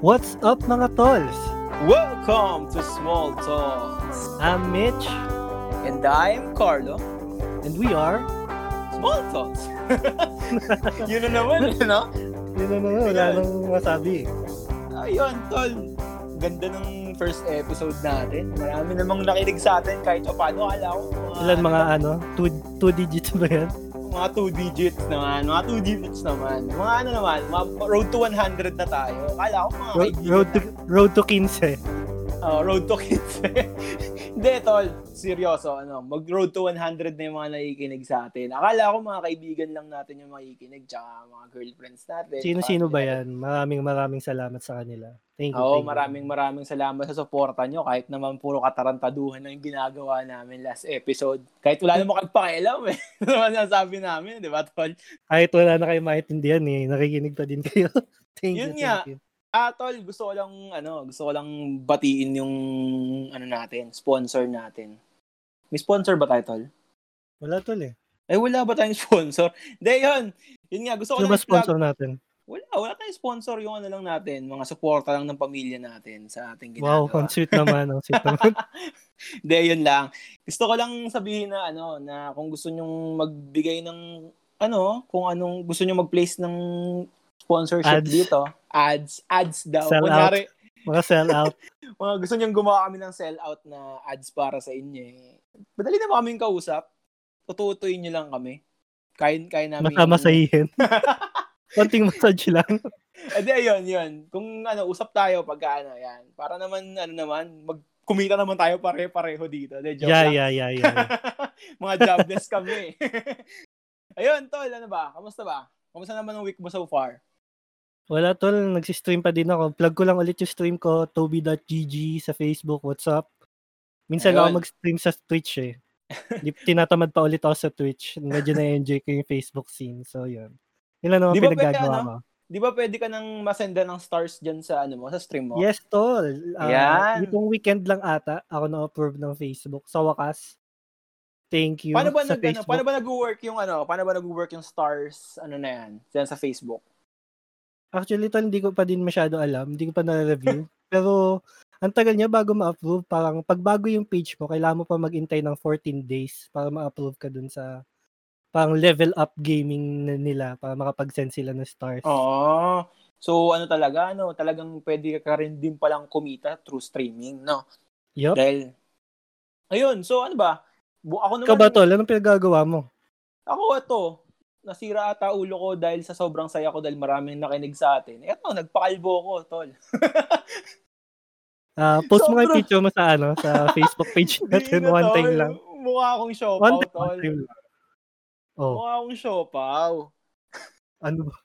What's up mga tolls? Welcome to Small Talks. I'm Mitch And I'm Carlo. and we are Small Talks. Yun na naman, eh, no? yun na naman, wala nang masabi. Ayun, tol. Ganda ng first episode natin. Marami namang nakinig sa atin kahit pa paano. Akala ko mga, Ilan mga ano, two, two digits ba yan? Mga two digits naman. Mga two digits naman. Mga ano naman, mga road to 100 na tayo. Akala ko mga Road, road to road to 15. Oh, road to kids. Hindi, tol. Seryoso, ano, mag-road to 100 na yung mga nakikinig sa atin. Akala ko mga kaibigan lang natin yung makikinig, tsaka mga girlfriends natin. Sino-sino ba yan? Maraming maraming salamat sa kanila. Thank you. Oo, thank you. maraming maraming salamat sa suporta nyo. Kahit naman puro katarantaduhan na yung ginagawa namin last episode. Kahit wala namang kagpakialam eh. Ano naman nasabi namin, di ba, tol? Kahit wala na kayo maintindihan eh, nakikinig pa din kayo. thank Yun you, nga. thank you. Ah, tol, gusto ko lang, ano, gusto ko lang batiin yung, ano natin, sponsor natin. May sponsor ba tayo, tol? Wala tol eh. Eh, wala ba tayong sponsor? Hindi, yun. Yun nga, gusto ko Sino lang ba i-plug- sponsor natin? Wala, wala tayong sponsor yung ano lang natin. Mga suporta lang ng pamilya natin sa ating Wow, ginagawa. ang sweet naman. Ang sweet naman. Hindi, yun lang. Gusto ko lang sabihin na ano, na kung gusto nyong magbigay ng ano, kung anong gusto nyo mag-place ng sponsorship Ads. dito. Ads. Ads daw. Sell Kunyari, Mga sell out. mga gusto nyong gumawa kami ng sell-out na ads para sa inyo. eh. Madali na kaming kausap. Tututuin nyo lang kami. Kaya, kaya namin. Masamasahihin. Konting massage lang. Eh di, ayun, yun. Kung ano, usap tayo pagka ano, yan. Para naman, ano naman, magkumita naman tayo pare-pareho dito. De, joke Yeah, lang. yeah, yeah, yeah. Mga jobless kami. ayun, tol, ano ba? Kamusta ba? Kamusta naman ang week mo so far? Wala tol, nagsistream pa din ako. Plug ko lang ulit yung stream ko, toby.gg sa Facebook, what's up. Minsan Ayun. ako mag-stream sa Twitch eh. Tinatamad pa ulit ako sa Twitch. Medyo na-enjoy ko yung Facebook scene. So, yun. Yun lang naman Di pinagagawa ano? ko. Di ba pwede ka nang masenda ng stars dyan sa ano mo, sa stream mo? Yes, tol. Ah, Yan. Itong weekend lang ata, ako na-approve ng Facebook. Sa wakas. Thank you Paano ba sa nag, ano, paano ba nag-work yung ano, paano ba nag-work yung stars ano na yan, dyan sa Facebook? Actually, tol, hindi ko pa din masyado alam. Hindi ko pa na-review. Pero, ang tagal niya bago ma-approve. Parang, pag bago yung page mo, kailangan mo pa mag-intay ng 14 days para ma-approve ka dun sa parang level up gaming na nila para makapag-send sila ng stars. Oo. So, ano talaga, ano, talagang pwede ka rin din palang kumita through streaming, no? Yup. Dahil, ayun, so ano ba? Bu- ako naman, Ikaw ba? Anong pinagagawa mo? ako ito, nasira ata ulo ko dahil sa sobrang saya ko dahil maraming nakinig sa atin. Eto, nagpakalbo ko, tol. Ah, post mo nga yung picture mo sa ano sa Facebook page natin. Na, One time lang. Mukha akong siopaw, One time, tol. one time lang. Oh, Mukha akong siopaw. ano ba?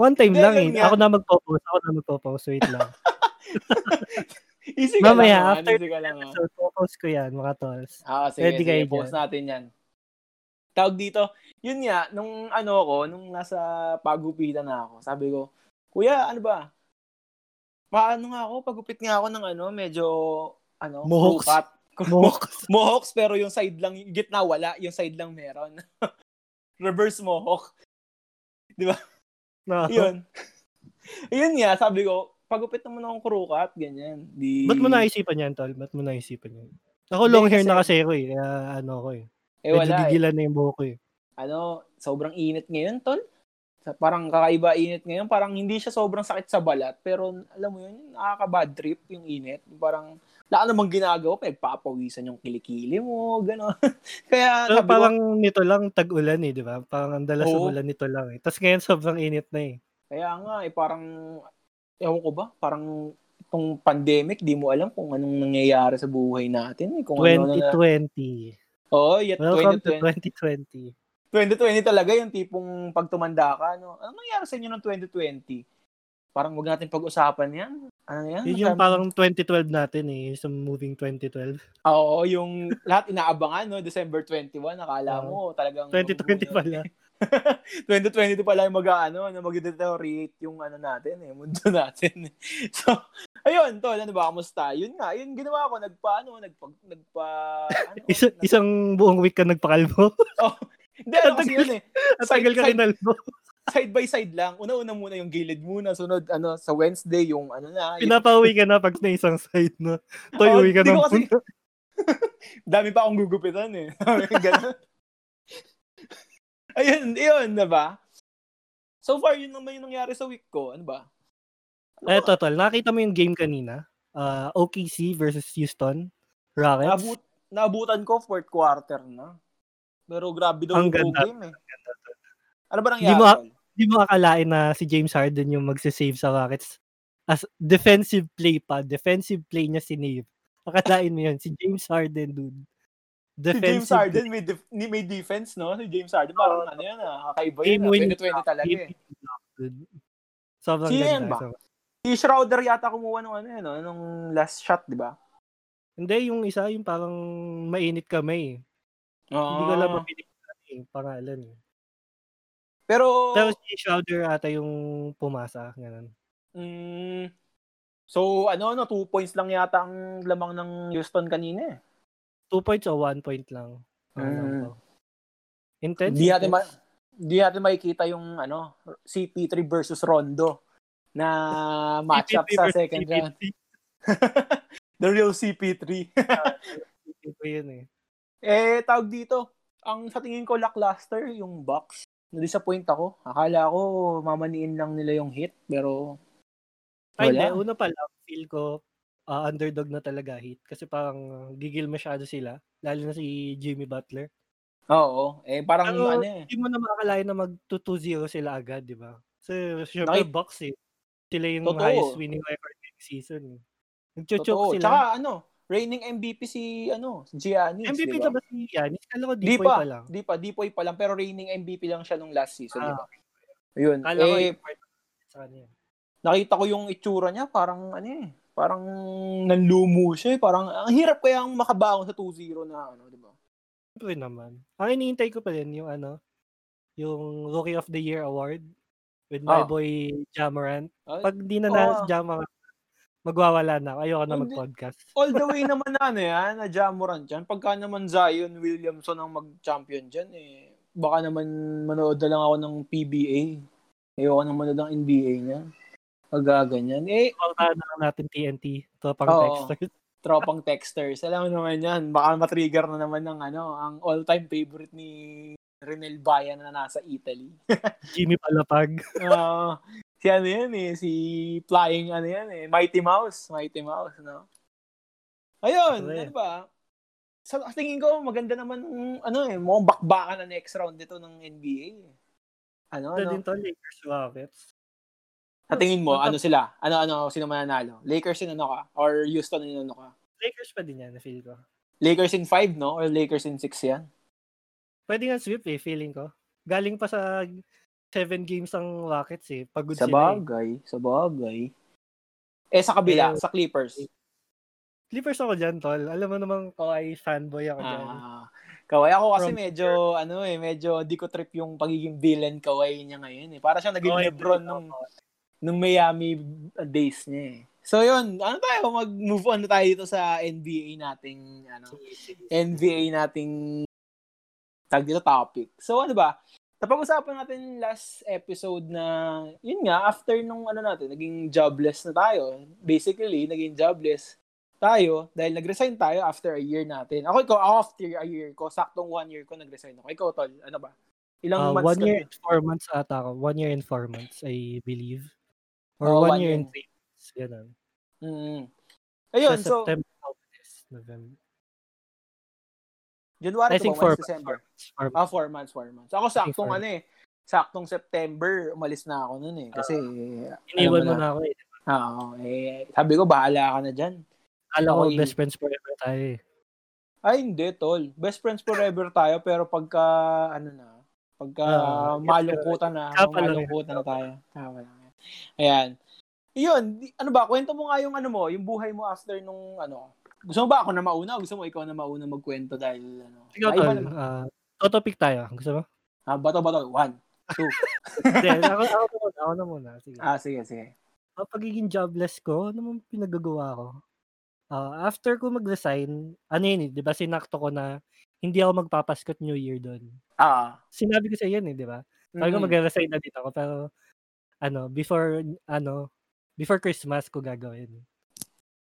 One time lang eh. Ako na magpo-post. Ako na magpo-post. Wait lang. Easy ka Mamaya, lang, after Easy ka lang, ah. so, po-post ko yan, mga tolls. Ah, sige, Ready sige, post dyan. natin yan. Tawag dito, yun nga, nung ano ko, nung nasa pagupitan na ako, sabi ko, Kuya, ano ba? Paano nga ako, pagupit nga ako ng ano, medyo, ano, Mohawks. crew cut. Mohawks. Mohawks, pero yung side lang, yung gitna wala, yung side lang meron. Reverse mohawk. Na, Yun. yun nga, sabi ko, pagupit naman akong crew cut, ganyan. Di... Ba't mo naisipan yan, tol? Ba't mo naisipan yan? Ako long hair na kasi ako eh. Kaya ano ako eh. Eh, Medyo wala eh. gigilan na yung buhok ko eh. ano, sobrang init ngayon, tol. Sa- Parang kakaiba init ngayon. Parang hindi siya sobrang sakit sa balat. Pero alam mo yun, nakaka-bad trip yung init. Parang wala namang ginagawa. Pagpapawisan yung kilikili mo, gano'n. Kaya Pero sabi ko, parang nito lang tag-ulan eh, di ba? Parang ang dalas Oo. umulan nito lang eh. Tapos ngayon sobrang init na eh. kaya nga, eh, parang, ewan ko ba, parang itong pandemic, di mo alam kung anong nangyayari sa buhay natin. Eh, kung ano na, 2020. Oo, yet Welcome to 2020. 2020. 2020 talaga yung tipong pag tumanda ka, no? Ano nangyari sa inyo ng 2020? Parang wag natin pag-usapan yan. Ano yan? Yun yung parang 2012 natin eh. Some moving 2012. Oo, yung lahat inaabangan, no? December 21, akala mo talagang... 2020 pala. 2022 pala yung mag-ano, ano, mag-deteriorate yung ano natin, eh, mundo natin. So, ayun, tol, ano ba, kamusta? Yun nga, yun ginawa ko, nagpa, ano, nagpa, nagpa, ano, Isa, nag- isang buong week ka nagpakalbo. Hindi, ano kasi yun eh. Tagal ka Side- rinalbo. side by side lang. Una-una muna yung gilid muna, sunod ano sa Wednesday yung ano na. Yung... Pinapauwi ka na pag na isang side na. Toy, Oh, uwi ka na. kasi- Dami pa akong gugupitan eh. Ayun, yun, na ba? So far, yun naman yung nangyari sa week ko. Ano ba? Eto, tol. Nakita mo yung game kanina? Ah, OKC versus Houston Rockets. Naabut, naabutan ko fourth quarter na. Pero grabe daw Ang yung ganda. game eh. Ano ba nangyari? Di mo-? Di mo akalain na si James Harden yung magsisave sa Rockets as defensive play pa. Defensive play niya sinave. Akalain mo yun. Si James Harden, dude. Si James Defensive Harden may, def- ni- may defense, no? Si James Harden, parang ano yan ah. Kakaiba Game yun ah. winning 2020 talaga game eh. Sobrang Sino ganda. yan ba? Si Schroeder yata kumuha ng ano yun, no? nung last shot, di ba? Hindi, yung isa, yung parang mainit kamay. Eh. Hindi ko alam Ah. ang pinigyan eh, pangalan. eh. Pero, Pero si Schroeder ata yung pumasa. Ganun. mm, so, ano, no, two points lang yata ang lamang ng Houston kanina eh. Two points o one point lang. Mm. Intense. Di natin, ma- di natin makikita yung ano, CP3 versus Rondo na matchup CP3 sa second round. CP3. The real CP3. CP3 yun eh. Eh, tawag dito, ang sa tingin ko lackluster yung box. Na-disappoint ako. Akala ko mamaniin lang nila yung hit, pero Ay, hindi. wala. Una pa lang, feel ko ah, underdog na talaga hit. Kasi parang gigil masyado sila. Lalo na si Jimmy Butler. Oo. Eh, parang Pero ano eh. hindi mo na makakalain na mag 2-0 sila agad, di ba? Kasi syempre Nakit- box eh. Sila yung Totoo. highest winning record ng season. eh. Nagchuchok Totoo. sila. Tsaka ano, reigning MVP si ano, Giannis, MVP di na ba? si Giannis? Kala ko Di Dipoy pa, pa lang. di pa, Dipoy pa lang, pero reigning MVP lang siya nung last season, Ah, ba? Yun. Kala ko eh, sa kanya. nakita ko yung itsura niya, parang ano eh, parang nanlumo siya eh. Parang, ang hirap kaya makabangon sa 2-0 na ano, di ba? Siyempre naman. Ang iniintay ko pa din yung ano, yung Rookie of the Year award with my Ah. boy Jamorant. Ay, Pag di na Oo. na si Jamorant, magwawala na. Ayoko na mag-podcast. all the way naman na ano yan, na Jamorant dyan. Pagka naman Zion Williamson ang mag-champion dyan, eh, baka naman manood na lang ako ng PBA. Ayoko nang manood ng NBA niya. Pagkaganyan. Eh, Pautahan na lang natin TNT. To pang Oo. texters. tropang texters. Alam mo naman yan, baka matrigger na naman ng ano, ang all-time favorite ni Renel Bayan na nasa Italy. Jimmy Palapag. Ah, si ano yan eh, si Flying ano yan eh, Mighty Mouse, Mighty Mouse, no? Ayun, Okay. ano ba? Sa tingin ko, maganda naman, ang, ano eh, mukhang bakbakan na next round dito ng NBA. Ano, Ito ano? din to, Lakers Rockets. Sa tingin mo, ano sila? Ano, ano, sino mananalo? Lakers in ano ka? Or Houston in ano ka? Lakers pa din yan, na feel ko. Lakers in 5, no? Or Lakers in 6 yan? Pwede nga sweep eh, feeling ko. Galing pa sa seven games ang Rockets eh. Pagod Sa sila eh. bagay, sa bagay. Eh, sa kabila, Eh, sa Clippers. Clippers ako dyan, tol. Alam mo namang Kawhi fanboy ako dyan. Ah, kaway ako kasi From- medyo, ano eh, medyo di ko trip yung pagiging villain kaway niya ngayon eh. Para siyang naging Kawhi Lebron nung, nung Miami days niya eh. So yun, ano tayo, mag-move on na tayo dito sa NBA nating, ano, NBA nating, tag dito topic. So ano ba, napag-usapan natin last episode na, yun nga, after nung ano natin, naging jobless na tayo. Basically, naging jobless tayo dahil nag-resign tayo after a year natin. Ako, ikaw, after a year ko, saktong one year ko nag-resign ako. Ikaw, Tol, ano ba? Ilang Uh, months one year and four months ata ako. One year and four months, I believe. Or Oh, one, one year year. and three months. Ganun. Mm. Ayun, Sa so, September, August, November. January I to think ba? four Once months. December. Four months, four Ah, months. four months, four months. Ako saktong ano eh. Saktong September, umalis na ako nun eh. Kasi, Iniwan alam mo na ako eh. Oo, eh, sabi ko, bahala ka na dyan. Akala ko best friends forever tayo eh. Ay, hindi, tol. Best friends forever tayo, pero pagka, ano na, pagka yes, malungkutan na, malungkutan na tayo. Kapa lang. Ayan. Yun, ano ba, kwento mo nga yung ano mo, yung buhay mo after nung, ano, gusto mo ba ako na mauna? o Gusto mo ikaw na mauna magkwento dahil, ano, Ikaw, tol. Uh, topic tayo. Gusto mo? Ah, bato, bato. One, two. Hindi, ako, ako na muna. Ako na muna. Sige. ah, sige, sige. Ang pagiging jobless ko, ano mong pinagagawa ko? Ah, after ko mag-resign, ano yun eh, di ba sinakto ko na hindi ako magpapaskot New Year doon. Ah, Sinabi ko sa yan eh, di ba? Sabi ko Mm. magre-resign na din ako pero ano, before ano, before Christmas ko gagawin.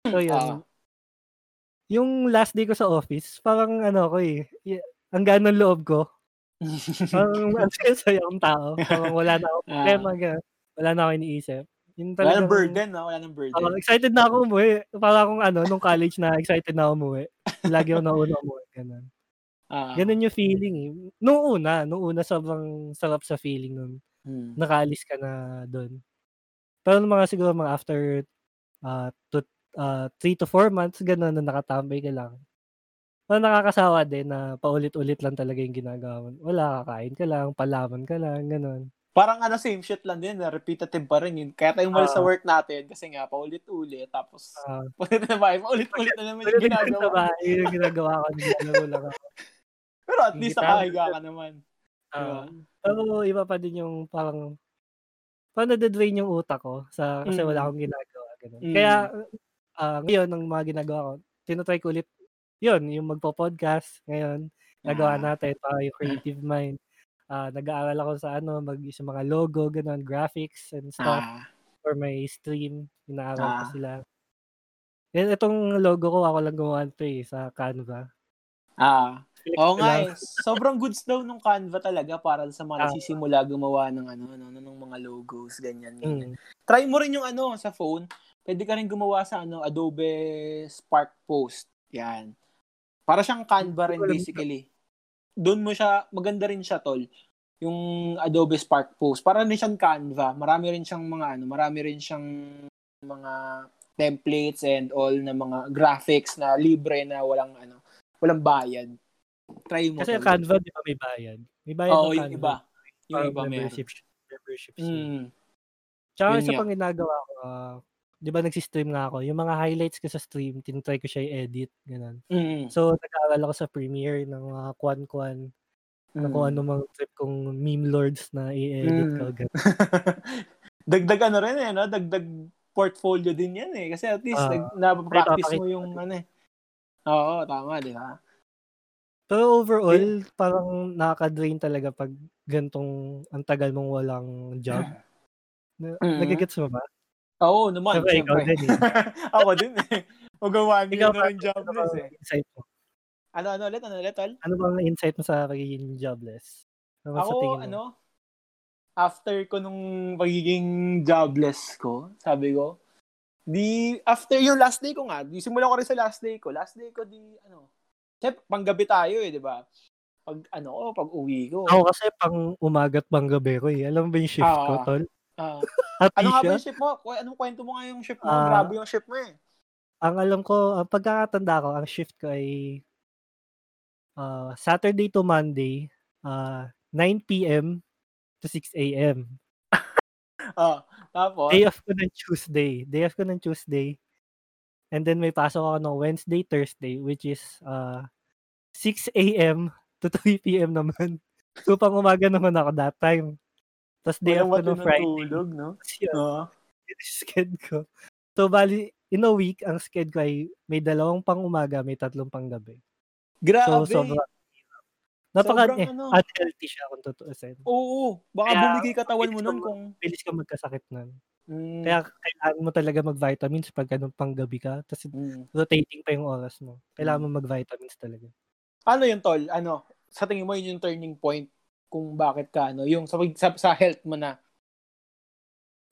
So Ah. Yun. Yung last day ko sa office, parang ano ako eh, ang gaan ng loob ko. Parang ang saya akong tao. Parang wala na akong Ah. problema, ganun. Wala na akong iniisip. Yun Wala nang talagang- burden, no? Wala nang burden. Oo, excited na ako umuwi. Para akong ano, nung college na excited na ako umuwi. Lagi ako nauna umuwi. Ganun. Ah. Ganun yung feeling eh. Nung una, nung una sobrang sarap sa feeling nun. Hmm. Nakaalis ka na doon. Pero mga siguro mga after uh, to, uh, 3 to 4 months, ganun na nakatambay ka lang. Parang nakakasawa din na paulit-ulit lang talaga yung ginagawa mo. Wala, kakain ka lang, palaman ka lang, ganun. Parang ano, same shit lang din, na repetitive pa rin yun. Kaya tayo umalis sa Ah. work natin, kasi nga, paulit-ulit, tapos, Ah. paulit na ba, paulit-ulit na naman yung Ulit sa ginagawa. bahay, yung ginagawa ko, lang ako. Pero at least nakahiga ka naman. Diba? Pero iba pa din yung parang parang nade-drain yung utak ko sa kasi Mm. wala akong ginagawa ganun. Mm. Kaya ah, ngayon ang mga ginagawa ko, tinatry ko ulit yun, yung magpo-podcast ngayon, nagawa Ah. natin para yung creative mind. Ah, nag-aaral ako sa ano, mag sa mga logo, ganun, graphics and stuff Ah. for my stream. Inaaral ko Ah. sila. Yan, itong logo ko ako lang gumawa nito eh, sa Canva. Ah. Oo ko nga eh. Sobrang goods daw nung Canva talaga para sa mga Ah. nagsisimula gumawa ng ano, ano, ano, ng mga logos, ganyan, ganyan. Mm. Try mo rin yung ano sa phone. Pwede ka rin gumawa sa ano Adobe Spark Post. Yan. Para siyang Canva rin basically. Doon mo siya, maganda rin siya tol. Yung Adobe Spark Post. Para rin siyang Canva. Marami rin siyang mga ano, marami rin siyang mga templates and all na mga graphics na libre na walang ano, walang bayad. Try mo. Kasi tol. Canva, di ba may bayad? May bayad Oo, ng yung Canva. iba. Yung Parang iba membership, membership. Mm. Tsaka Yun isa nga. pang ginagawa ko, ah, 'di ba nagsi-stream nga ako, yung mga highlights ko sa stream, tinatry ko siya i-edit, gano'n. Mm. So, nag-aaral ako sa Premiere ng mga kwan-kwan, na kung Mm. ano mang trip kong meme lords na i-edit ko, Mm. gano'n. Dagdag ano rin eh, no? Dagdag portfolio din yan eh. Kasi at least Ah, nag, napapractice mo yung ano eh. Oo, tama, di ba? Pero overall, parang nakaka-drain talaga pag gantong ang tagal mong walang job. Mm. nagigets mo ba? Oo naman, Siyempre, ikaw din eh. Ako din eh. Magawa niyo na rin ano jobless eh. insight mo? Ano, ano ulit? Ano ulit, tol? Ano bang insight mo sa pagiging jobless? Ano sa Ako, tingin mo? ano, after ko nung pagiging jobless ko, sabi ko, di, after yung last day ko nga, di simula ko rin sa last day ko. Last day ko, di, ano, Siyempre, panggabi tayo eh, di ba? Pag, ano ko, pag uwi ko. Ako kasi pang umaga't pang gabi ko eh. Alam mo ba yung shift ko, Ah. tol? Ah, Happy ano nga ba yung shift mo? Anong kwento mo nga yung shift mo? Ah. Grabe yung shift mo eh. Ang alam ko, ang pagkakatanda ko, ang shift ko ay ah, Saturday to Monday, ah, 9 p.m. to 6 a.m. Ah, tapos, Day off ko ng Tuesday. Day off ko ng Tuesday. And then may pasok ako ng Wednesday, Thursday, which is ah, 6 a.m. to 3 p.m. naman. So, pang umaga naman ako that time. Tapos day off ko ng Friday. matinutulog, no? Yun, yung sked ko. So, bali, in a week, ang sked ko ay may dalawang pang umaga, may tatlong pang gabi. Grabe. So, sobrang Napaka Sobrang eh, ano. unhealthy siya kung tutuusin. Oo. Baka Kaya, bumigay katawan mo nun kung... Bilis ka magkasakit nun. Mm, Kaya kailangan mo talaga mag-vitamins pag ganun pang gabi ka. Tapos mm. rotating pa yung oras mo. Kailangan mo mag-vitamins talaga. Ano yun, Tol? Ano? Sa tingin mo, yun yung turning point kung bakit ka, ano? Yung sa, sa, sa health mo na.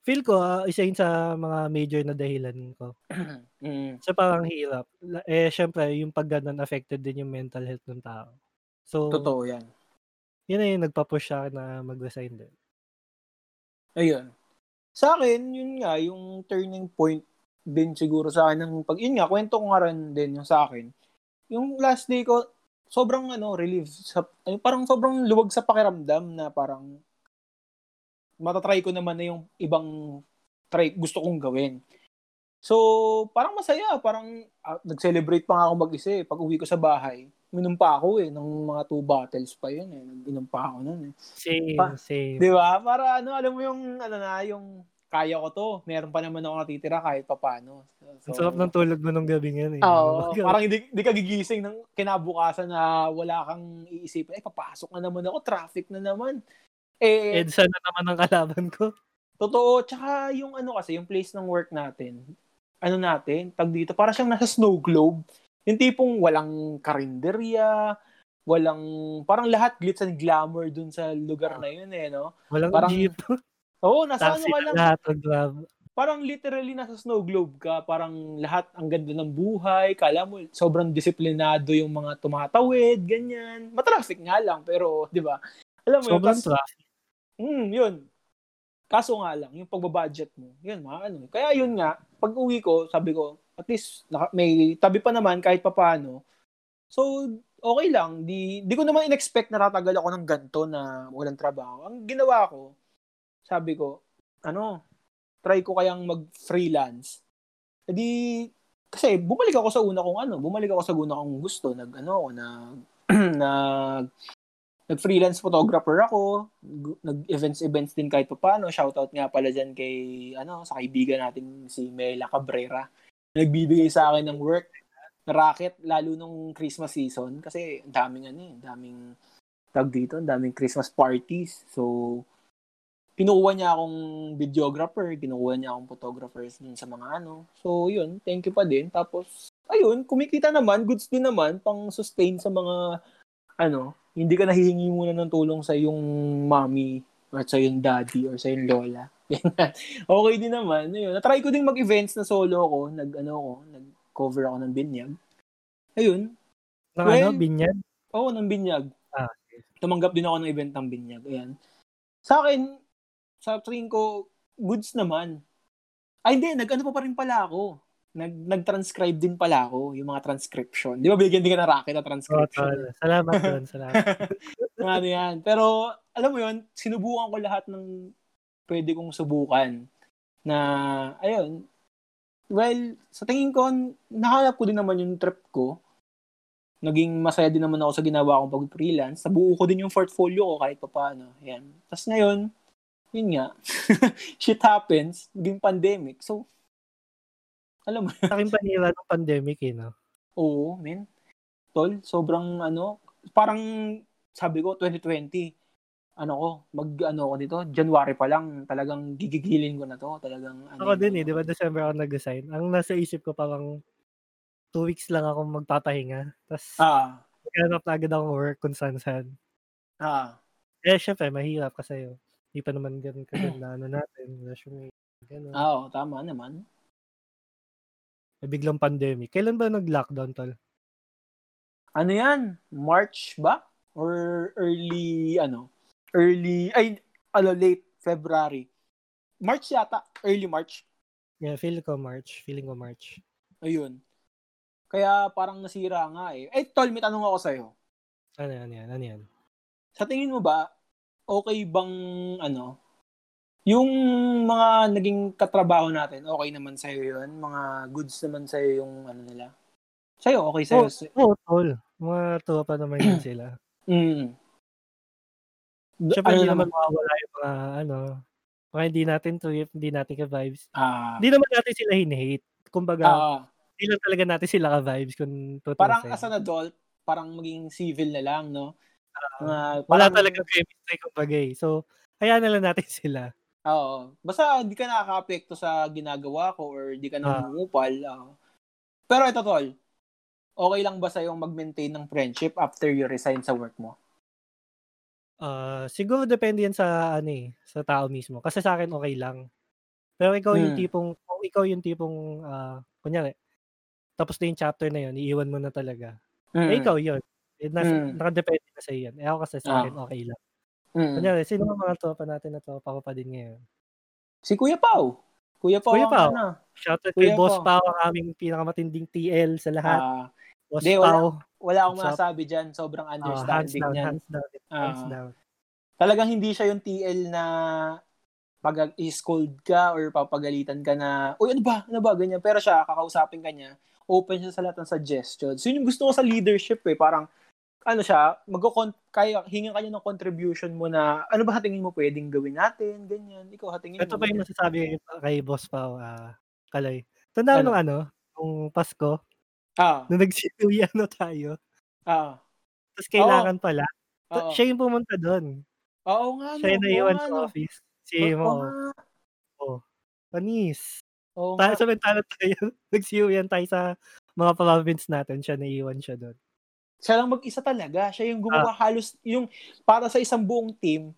Feel ko, ah, isa yun sa mga major na dahilan ko. mm. So parang hirap. Eh, syempre, yung pag ganun, affected din yung mental health ng tao. So, Totoo yan. yun na yung nagpa-push sa akin na mag-resign din. Ayun. Sa akin, yun nga, yung turning point din siguro sa akin ng pag, yun nga, kwento ko nga rin din yung sa akin. Yung last day ko, sobrang ano, relief. Sa, ay, parang sobrang luwag sa pakiramdam na parang matatry ko naman na yung ibang try, gusto kong gawin. So, parang masaya. Parang ah, nag-celebrate pa nga ako mag-isa eh. Pag uwi ko sa bahay, minom pa ako eh. Ng mga two bottles pa yun eh. Nag-inom pa ako nun eh. Same, Pa- same. Di ba? Para ano, alam mo yung, ano na, yung kaya ko to. Meron pa naman ako natitira kahit papano. So, Ang sarap ng tulog mo nung gabi ngayon eh. Oo, ba? parang hindi, hindi ka gigising ng kinabukasan na wala kang iisipin, ay papasok na naman ako, traffic na naman. Eh, EDSA na naman ang kalaban ko. Totoo, tsaka yung ano kasi, yung place ng work natin, ano natin, tag dito, para siyang nasa snow globe. Yung tipong walang karinderya, walang, parang lahat glitz and glamour dun sa lugar na yun eh, no? Walang Parang- jeep. Oo, nasa ano Taxi ka na lang, lahat. Ang grab. parang literally nasa snow globe ka, parang lahat ang ganda ng buhay, kala mo sobrang disiplinado yung mga tumatawid, ganyan. Matraffic nga lang, pero 'di ba? Alam mo yun, Sobrang traffic. Mm, yun. Kaso nga lang, yung pagbabudget mo, yun, mga ano. Kaya yun nga, pag uwi ko, sabi ko, at least may tabi pa naman kahit papaano. So, okay lang. Di, di ko naman in-expect na tatagal ako ng ganto na walang trabaho. Ang ginawa ko, sabi ko, ano, try ko kayang mag-freelance. E di, kasi bumalik ako sa una kong ano, bumalik ako sa una kong gusto. Nag, ano, ako, nag, nag, nag-freelance photographer ako, gu- nag-events-events din kahit pa paano. Shoutout nga pala dyan kay, ano, sa kaibigan natin si Mela Cabrera. Nagbibigay sa akin ng work na racket, lalo nung Christmas season. Kasi ang daming ano eh, daming tag dito, ang daming Christmas parties. So, kinukuha niya akong videographer, kinukuha niya akong photographers din sa mga ano. So, yun, thank you pa din. Tapos, ayun, kumikita naman, goods din naman, pang sustain sa mga, ano, hindi ka nahihingi muna ng tulong sa yung mommy or sa yung daddy or sa yung lola. okay din naman. Ayun. Na-try ko din mag-events na solo ako. Nag, ano ako, nag-cover ako ng binyag. Ayun. Ng Well, ano, binyag. Oo, ng binyag. Ah, okay. Tumanggap din ako ng event ng binyag. Ayan. Sa akin, sa tingin ko, goods naman. Ay, hindi. Nag-ano pa pa rin pala ako. Nag, nag-transcribe din pala ako, yung mga transcription. Di ba, bigyan din ka ng racket na transcription? tol. Salamat doon. Salamat. ano yan. Pero, alam mo yun, sinubukan ko lahat ng pwede kong subukan. Na, ayun, well, sa tingin ko, nahanap ko din naman yung trip ko. Naging masaya din naman ako sa ginawa kong pag-freelance. Nabuo ko din yung portfolio ko kahit pa paano. Yan. Tapos ngayon, yun nga, shit happens, naging pandemic. So, alam mo, Sa akin panira ng pandemic eh, no? Oo, men. Tol, sobrang ano, parang sabi ko 2020. Ano ko, mag ano ko dito, January pa lang talagang gigigilin ko na to, talagang ano. Ako din eh, di ba December ako nag-resign. Ang nasa isip ko parang two weeks lang ako magpapahinga. Tapos Ah, maghanap na agad akong work kung saan saan. ah. Eh, syempre, mahirap kasi yun. Hindi pa naman ganun kaganda ano natin, resume, ganun. Ah, oo, tama naman. Eh, biglang pandemic. Kailan ba nag-lockdown, tol? Ano 'yan? March ba? Or early ano? Early ay ano late February. March yata, early March. Yeah, feel ko March. Feeling ko March. Ayun. Kaya parang nasira nga eh. Eh, tol, may tanong ako sa'yo. Ano yan, yan, ano yan? sa tingin mo ba, okay bang, ano, yung mga naging katrabaho natin, okay naman sa'yo yun? Mga goods naman sa'yo yung, ano nila? Sa'yo, okay sa'yo? Oo, oh, tol. Mga tropa naman yun sila. Mm. Siyempre, ano hindi naman? mawawala yung mga, ano, mga hindi natin trip, hindi natin ka-vibes. Ah, Hindi naman natin sila hine-hate. Kumbaga, ah, hindi lang talaga natin sila ka-vibes kung tutusin. parang as an adult, parang maging civil na lang, no? Mga- Wala talaga chemistry kumbaga eh. So, hayaan na lang natin sila. Oo. Basta hindi ka nakaka-apekto sa ginagawa ko or di ka Ah. nangungupal. oo. Pero ito, tol. Okay lang ba sa'yo mag-maintain ng friendship after you resign sa work mo? Ah, siguro depende yan sa ano eh, sa tao mismo. Kasi sa akin okay lang. Pero ikaw yung Hmm. tipong kung ikaw yung tipong ah, kunyari tapos na yung chapter na yun, iiwan mo na talaga. Mm. Eh ikaw yun. Eh, nasa, Mm. nakadepende na sa'yo yan. Eh ako kasi sa Ah. akin okay lang. Mm. Kunyari, sino ang mga tropa natin na tropa ko pa din ngayon? Si Kuya Pau. Kuya Pau Kuya Pau. ano. Shoutout kay Kuya Boss Pao. Pao, ang aming pinakamatinding TL sa lahat. Ah, Boss di, wala- Pao. wala akong masasabi dyan. Sobrang ah, hands understanding down, niyan. hands down, hands Ah. down. Talagang hindi siya yung TL na pag i-scold ka or papagalitan ka na, uy, ano ba? Ano ba? Ganyan. Pero siya, kakausapin ka niya, open siya sa lahat ng suggestions. So, yun yung gusto ko sa leadership eh. Parang, ano siya, mag kaya hingan ka niya ng contribution mo na, ano ba hatingin mo pwedeng gawin natin? Ganyan. Ikaw hatingin Ito mo. pa yung ganyan. masasabi kay Boss Pao, ah, Kaloy. Tanda mo Ano? nung ano, nung Pasko, Ah, nung nagsinuwi ano tayo, ah, tapos kailangan pala, oo. siya yung pumunta doon. Oo nga, Siya no. yung Oo naiwan sa no. office. Si Oo Mo. nga. Oh. Panis. Oo Ta nga. samantala tayo, nagsiuwian tayo sa mga province natin, siya naiwan siya doon. Siya lang mag-isa talaga. Siya yung gumawa Ah. halos, yung para sa isang buong team,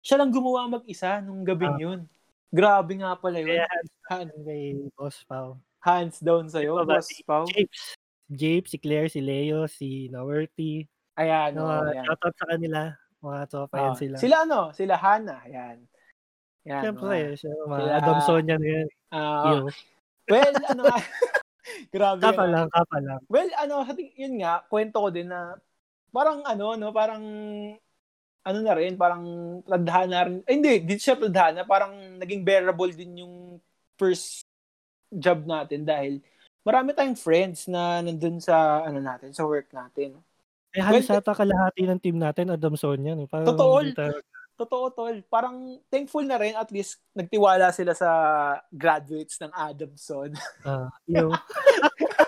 siya lang gumawa mag-isa nung gabing Ah. yun. Grabe nga pala yun. Kaya hands kay Boss Pao. hands down sa'yo, Ito ba, Boss si Pao. Japes. Japes, si Claire, si Leo, si Nawerty. Ayan, Mga oh, ayan. shoutout sa kanila. Mga tropa yan Ah, sila. sila ano, sila Hana, ayan. Yan, Siyempre, siya, mga Sila- Adam Sonia na yan. Yo. well, ano nga, grabe Kapa lang, kapa lang. Well, ano, yun nga, kwento ko din na parang ano, no, parang ano na rin, parang tadhana rin. Ay, hindi, di siya tadhana, parang naging bearable din yung first job natin dahil marami tayong friends na nandun sa ano natin, sa work natin. Eh, halos Well, ata kalahati ng team natin, Adam Sonia. Eh. Parang Totoo. tayo- Totoo, tol. Parang thankful na rin at least nagtiwala sila sa graduates ng Adamson. Ah, yo.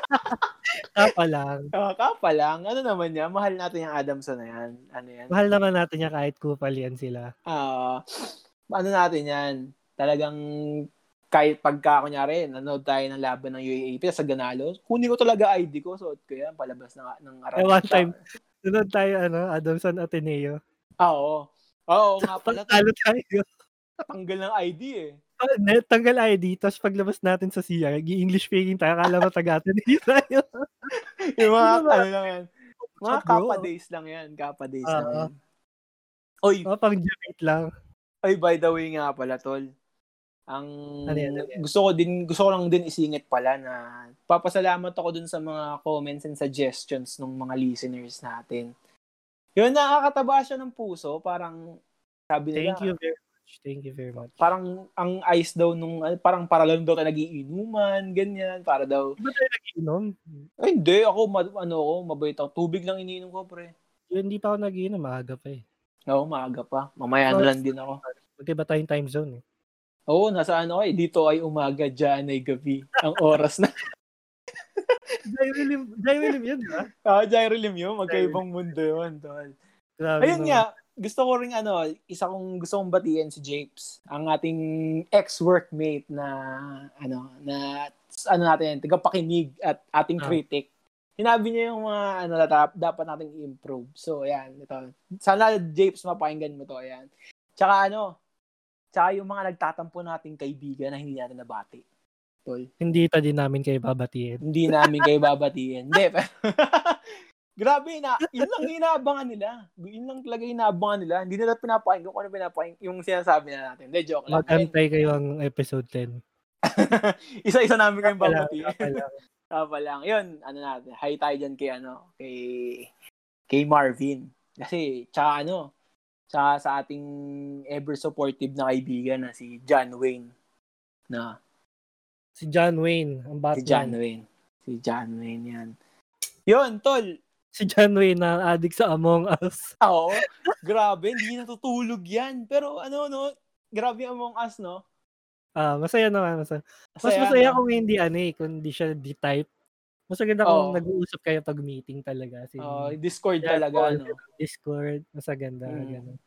kapa lang. Kaka pa lang. Ano naman yan? Mahal natin yung Adamson na yan. Ano yan? Mahal naman natin niya kahit kupal yan sila. Ah, ano natin yan? Talagang kahit pagka, kunyari, nanood tayo ng laban ng UAAP sa Ganalo, kunin ko talaga ID ko, suot ko yan, palabas ng, ng Eh, Arabia. one time, sunod tayo, ano, Adamson Ateneo. Ah, oo. Oo nga pala, Talo tayo. tanggal ng ID eh. Ah, net, tanggal ID, tapos paglabas natin sa CR, english speaking tayo, akala mo taga Ateneo tayo. Yung mga, Ano ba? ano lang yan. Mga kappa days lang yan. Kappa days lang Oo. yan. Oy, Oh, pang debate lang. Ay, by the way nga pala, tol. Ang Ano yan, ano yan? gusto ko din gusto ko lang din isingit pala na papasalamat ako dun sa mga comments and suggestions ng mga listeners natin. Yun nakakataba siya ng puso, parang sabi nila, Thank you very much. Thank you very much. parang ang ice daw nung parang para lang daw tayo nagiinuman, ganyan, para daw. Ba tayo nagiinom? Ay, hindi ako ma- ano ako, mabait ako. Tubig lang iniinom ko, pre. Yun, hindi pa ako nagiinom, maaga pa eh. Oo, maaga pa. Mamaya na lang din ako. Magkaiba tayong time zone eh. Oo, nasa ano ay dito ay umaga, diyan ay gabi. Ang oras na. Jairelim, Jairelim yun, di ba? Ah, Gyrolim yun. Magkaibang mundo yun, tol. Grabe Ayun naman. nga, gusto ko rin ano, isa kong gusto kong batiin si Japes, ang ating ex-workmate na ano, na ano natin, tagapakinig at ating Ah. critic. Sinabi niya yung mga ano dapat nating improve. So, ayan, ito. Sana Japes mapakinggan mo to, ayan. Tsaka ano, tsaka yung mga nagtatampo nating kaibigan na hindi natin nabati. Tol. Hindi pa din namin kayo babatiin. Hindi namin kayo babatiin. Hindi. Grabe na. Yun lang inaabangan nila. Yun lang talaga inaabangan nila. Hindi nila pinapakinggan kung ano pinapakinggan yung sinasabi na natin. Hindi, joke lang. Mag-antay kayo ang episode 10. Isa-isa namin kayong babatiin. kapa lang. Yun, ano natin. Hi tayo dyan kay, ano, kay, kay Marvin. Kasi, tsaka ano, tsaka sa ating ever supportive na kaibigan na si John Wayne. Na, Si John Wayne, ang Batman. si John Wayne. Si John Wayne yan. Yun, tol. Si John Wayne na addict sa Among Us. Oo. grabe, hindi natutulog yan. Pero ano, no, grabe yung Among Us, no? Ah, masaya naman. Masaya. Mas Masaya, masaya no? kung hindi ano eh, kung hindi siya D-type. Mas maganda kung Oo. nag-uusap kayo pag meeting talaga. Si Oo, Discord Yeah, talaga, call, no? Discord, mas maganda. Mm. ganun.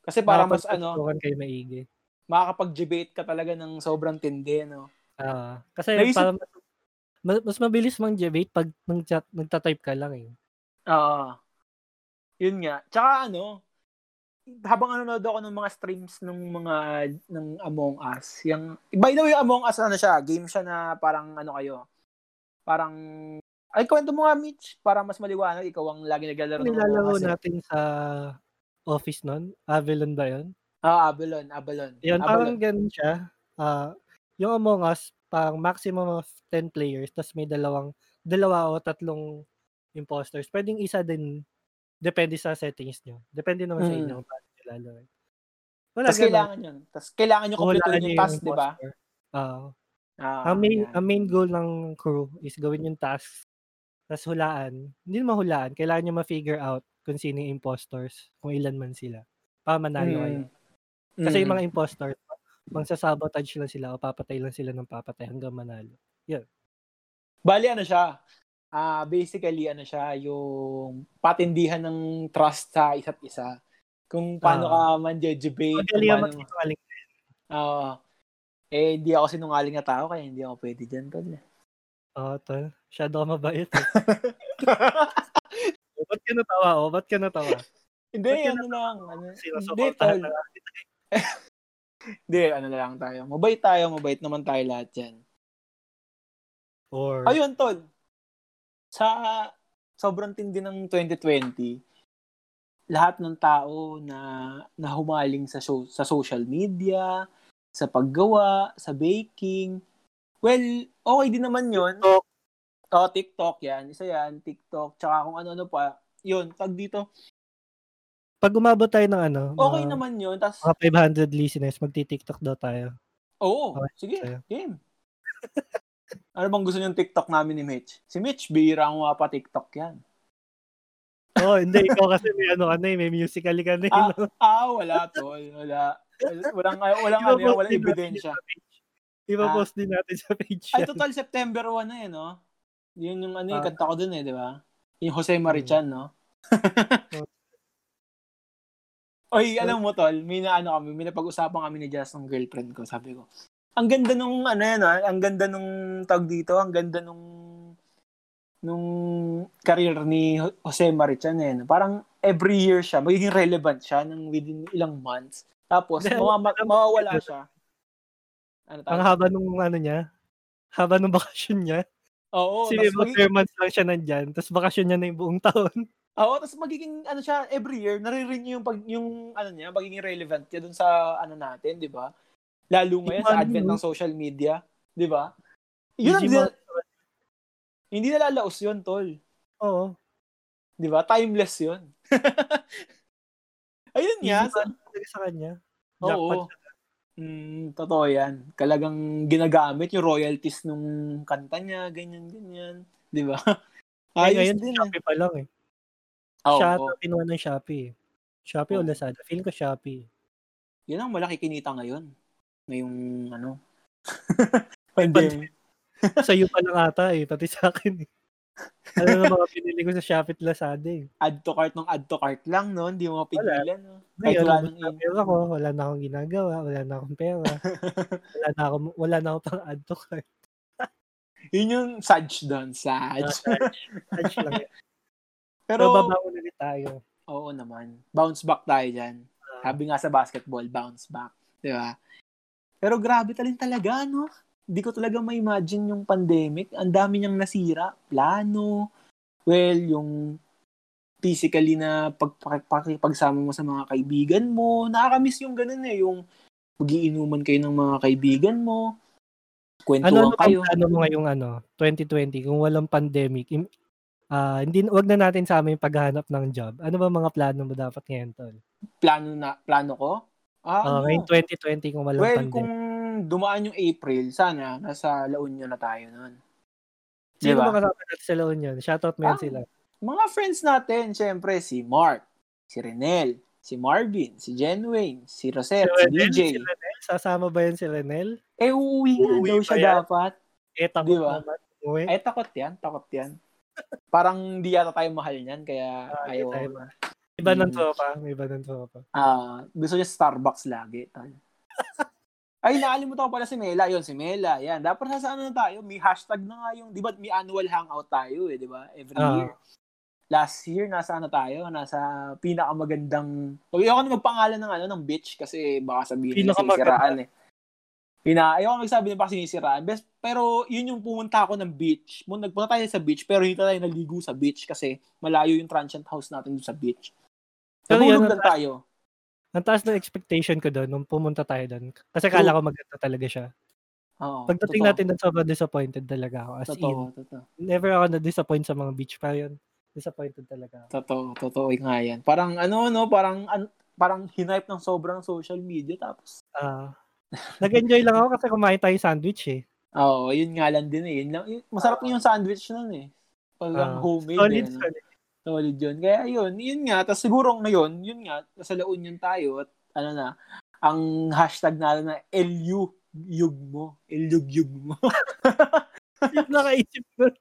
Kasi para mas, ano, kayo maigi. makakapag-debate ka talaga ng sobrang tindi, no? Ah, kasi Naisip- para mas, mas, mabilis mang debate pag nang chat, nagta-type ka lang eh. Oo. Yun nga. Tsaka ano, habang nanonood ako ng mga streams ng mga ng Among Us, yung by the way Among Us ano siya, game siya na parang ano kayo. Parang ay kwento mo nga Mitch para mas maliwanag ikaw ang lagi naglalaro ng Among Nilalaro Us. eh. natin sa office nun. Avalon ba yun? Ah, Avalon, Avalon. Yun, parang Avalon. ganun siya. Ah, yung Among Us, parang maximum of 10 players, tapos may dalawang, dalawa o tatlong imposters. Pwedeng isa din, depende sa settings nyo. Depende naman sa Mm. inyo kung paano nyo lalaro. Wala Tapos kailangan yun. Tapos kailangan nyo kumpletuhin nyo yung task, di ba? imposter. Ah, ang main yan. ang main goal ng crew is gawin yung task. Tapos hulaan. Hindi naman hulaan. Kailangan nyo ma-figure out kung sino yung imposters, kung ilan man sila. Para manalo kayo. Mm. Kasi yung Mm. mga imposters, magsasabotage lang sila o papatay lang sila ng papatay hanggang manalo. Bali ano siya? Ah, basically ano siya, yung patindihan ng trust sa isa't isa. Kung paano ka man jejebate. Magaling paano- magsinungaling. Oo. eh, hindi ako sinungaling na tao, kaya hindi ako pwede dyan, tol. Oo, tol. Masyado ka mabait. Eh. Oh, ba't ka natawa? Oh? Ba't ka natawa? hindi, Ba't yun ano lang. Ano, hindi, tol. Hindi, ano na lang tayo. Mabait tayo, mabait naman tayo lahat yan. Or, Ayun, tol. Sa sobrang tindi ng 2020, lahat ng tao na na humaling sa show, sa social media, sa paggawa, sa baking. Well, okay din naman 'yon. TikTok. Oh, TikTok 'yan. Isa 'yan, TikTok, tsaka kung ano-ano pa. 'Yun, tag dito. Pag umabot tayo ng ano, Okay mga, naman 'yun. Tas mga 500 listeners, magti-TikTok daw tayo. oo, Okay, sige, sa'yo. game. ano bang gusto niyong TikTok namin ni Mitch? Si Mitch, bihira ang mga pa TikTok 'yan. Oo, oh, hindi. Ikaw kasi may ano ka na eh, may musically ka na eh. Ah, ah, wala tol, wala. Wal- Walang walang ano, yan, walang ebidensya. page. Ipopost din natin sa page Ay, yan. total September 1 na eh, no? Yun yung ano, yung Ah. kanta ko dun eh, di ba? Yung Jose Marichan, no? Oy, alam mo, tol, may na ano kami, may napag-usapan kami ni Jazz ng girlfriend ko, sabi ko. Ang ganda nung, ano yan, ah, ang ganda nung tag dito, ang ganda nung nung career ni Jose Marichan eh. Parang every year siya, magiging relevant siya ng within ilang months. Tapos, mawama, mawawala ano, siya. Ano Ang tayo? haba nung ano niya, haba nung bakasyon niya. Oo, magi- 3 months lang siya nandyan, tapos bakasyon niya na yung buong taon. Oo, tapos magiging ano siya every year, nare-renew yung pag yung ano niya, magiging relevant niya dun sa ano natin, 'di ba? Lalo ngayon sa advent ng social media, 'di ba? Yun ang Digimon. di- hindi nalalaos 'yun, tol. Oo. 'Di ba? Timeless 'yun. Ayun nga. talaga sa kanya. Oo. Mm, totoo 'yan. Kalagang ginagamit yung royalties nung kanta niya, ganyan ganyan, 'di ba? Ayos ngayon, din. eh. Shopee pa lang eh. Oo. ata kinuha ng Shopee. Shopee o Oo. Lazada? Feeling ko Shopee. Yun ang malaki kinita ngayon. Ngayong ano. Pandemic. sa iyo pa lang ata eh, pati sa akin eh. Ano na mga pinili ko sa Shopee at Lazada eh. add to cart ng add to cart lang, no? Hindi mo mapigilan, no? Kahit wala ubos nang pera ko, wala na akong ginagawa, wala na akong pera, wala na akong, wala na akong pang add to cart. Yun yung Saj doon, Saj. Touch lang. Pero, Pero babangon ulit tayo. oo naman. Bounce back tayo dyan. Ah, Sabi nga sa basketball, bounce back. Di ba? Pero grabe talin talaga, no? Hindi ko talaga ma-imagine yung pandemic. Ang dami niyang nasira. Plano. Well, yung physically na pagpagsama mo sa mga kaibigan mo. Nakakamiss yung ganun eh. Yung magiinuman kayo ng mga kaibigan mo. Kwentuhan ano ano kayo. plano mo ngayong ano, 2020 kung walang pandemic? Ah, hindi wag na natin sa amin paghahanap ng job. Ano ba mga plano mo dapat ngayon, tol? Plano na, plano ko? Ah, Ah, ano? ngayong 2020 kung walang Well, pandemic. kung dumaan yung April, sana nasa La Union na tayo nun. Sino diba? ba kasama natin sa La Union? Shoutout mo Ah, sila. Mga friends natin, syempre, si Mark, si Renel, si Marvin, si Jen Wayne, si Rosette, si, Renel, DJ. si Renel, sasama ba yan si Renel? Eh, uuwi Uuwi daw siya yan? dapat. Eh, takot Di ba? naman. Uwi. Ay, takot yan, takot yan. Parang di yata tayo mahal niyan, kaya Ah, ayaw. tayo mahal. Iba ng Mm. tropa. May iba ng tropa. Ah, gusto niya Starbucks lagi. Ay, nakalimutan ko pala si Mela. Yun, si Mela. Yan. Dapat nasa ano na tayo, may hashtag na nga yung, di ba, may annual hangout tayo eh, di ba? Every Ah. year. Last year, nasa ano tayo? Nasa pinakamagandang, huwag ako na magpangalan ng ano, ng beach kasi baka sabihin Pinakamaganda. sinisiraan eh. Pina, ayoko magsabi na baka sinisiraan. Best, pero yun yung pumunta ako ng beach. Nagpunta tayo sa beach, pero hindi tayo naligo sa beach kasi malayo yung transient house natin doon sa beach. Pero Nabulog yan, lang tayo. Ang taas ng expectation ko doon nung pumunta tayo doon. Kasi kala ko maganda talaga siya. Oo, Pagdating totoo. natin doon, sobrang disappointed talaga ako. As Totoo, in, totoo. never ako na-disappoint sa mga beach pa yun. Disappointed talaga ako. Totoo, totoo nga yan. Parang ano, no, parang, an, parang hinipe ng sobrang social media tapos, Ah, nag-enjoy lang ako kasi kumain tayo sandwich eh. oo, yun nga lang din eh. Yun lang, yun- masarap yung sandwich nun eh. Pag Ah, homemade solid, eh. no? solid. Solid yun. Kaya yun, yun nga. Tapos siguro ngayon, yun nga, nasa La Union tayo at ano na, ang hashtag natin na LU, yug mo. Elyug-yug mo. Sino nakaisip nun?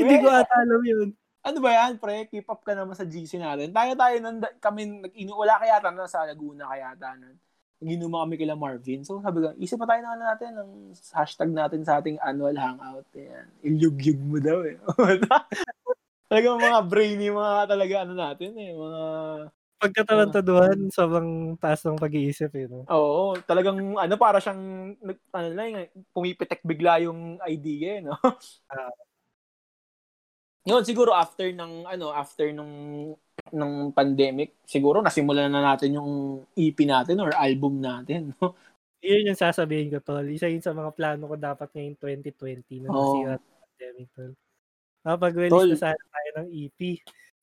Hindi ko ata alam yun. Ano ba yan, pre? Keep up ka naman sa GC natin. Tayo tayo nun, kami, nag-inu, wala kaya ta sa Laguna kaya ta nun. Ginuma kami kila Marvin. So sabi ko, isip pa tayo na natin ng hashtag natin sa ating annual hangout. Yan. Ilyug-yug mo daw eh. Talagang mga brainy mga talaga ano natin eh. Mga Pagkatarantaduhan, sobrang taas ng pag-iisip eh. No? Oo, talagang ano para siyang ano lang, pumipitek bigla yung idea eh, no? Uh, yun, siguro after ng ano, after nung ng pandemic, siguro nasimulan na natin yung EP natin or album natin, no? Yun yung sasabihin ko, tol. Isa yun sa mga plano ko dapat ngayong 2020 na oh. nasira pandemic, tol. Kapag-release na sana tayo ng EP.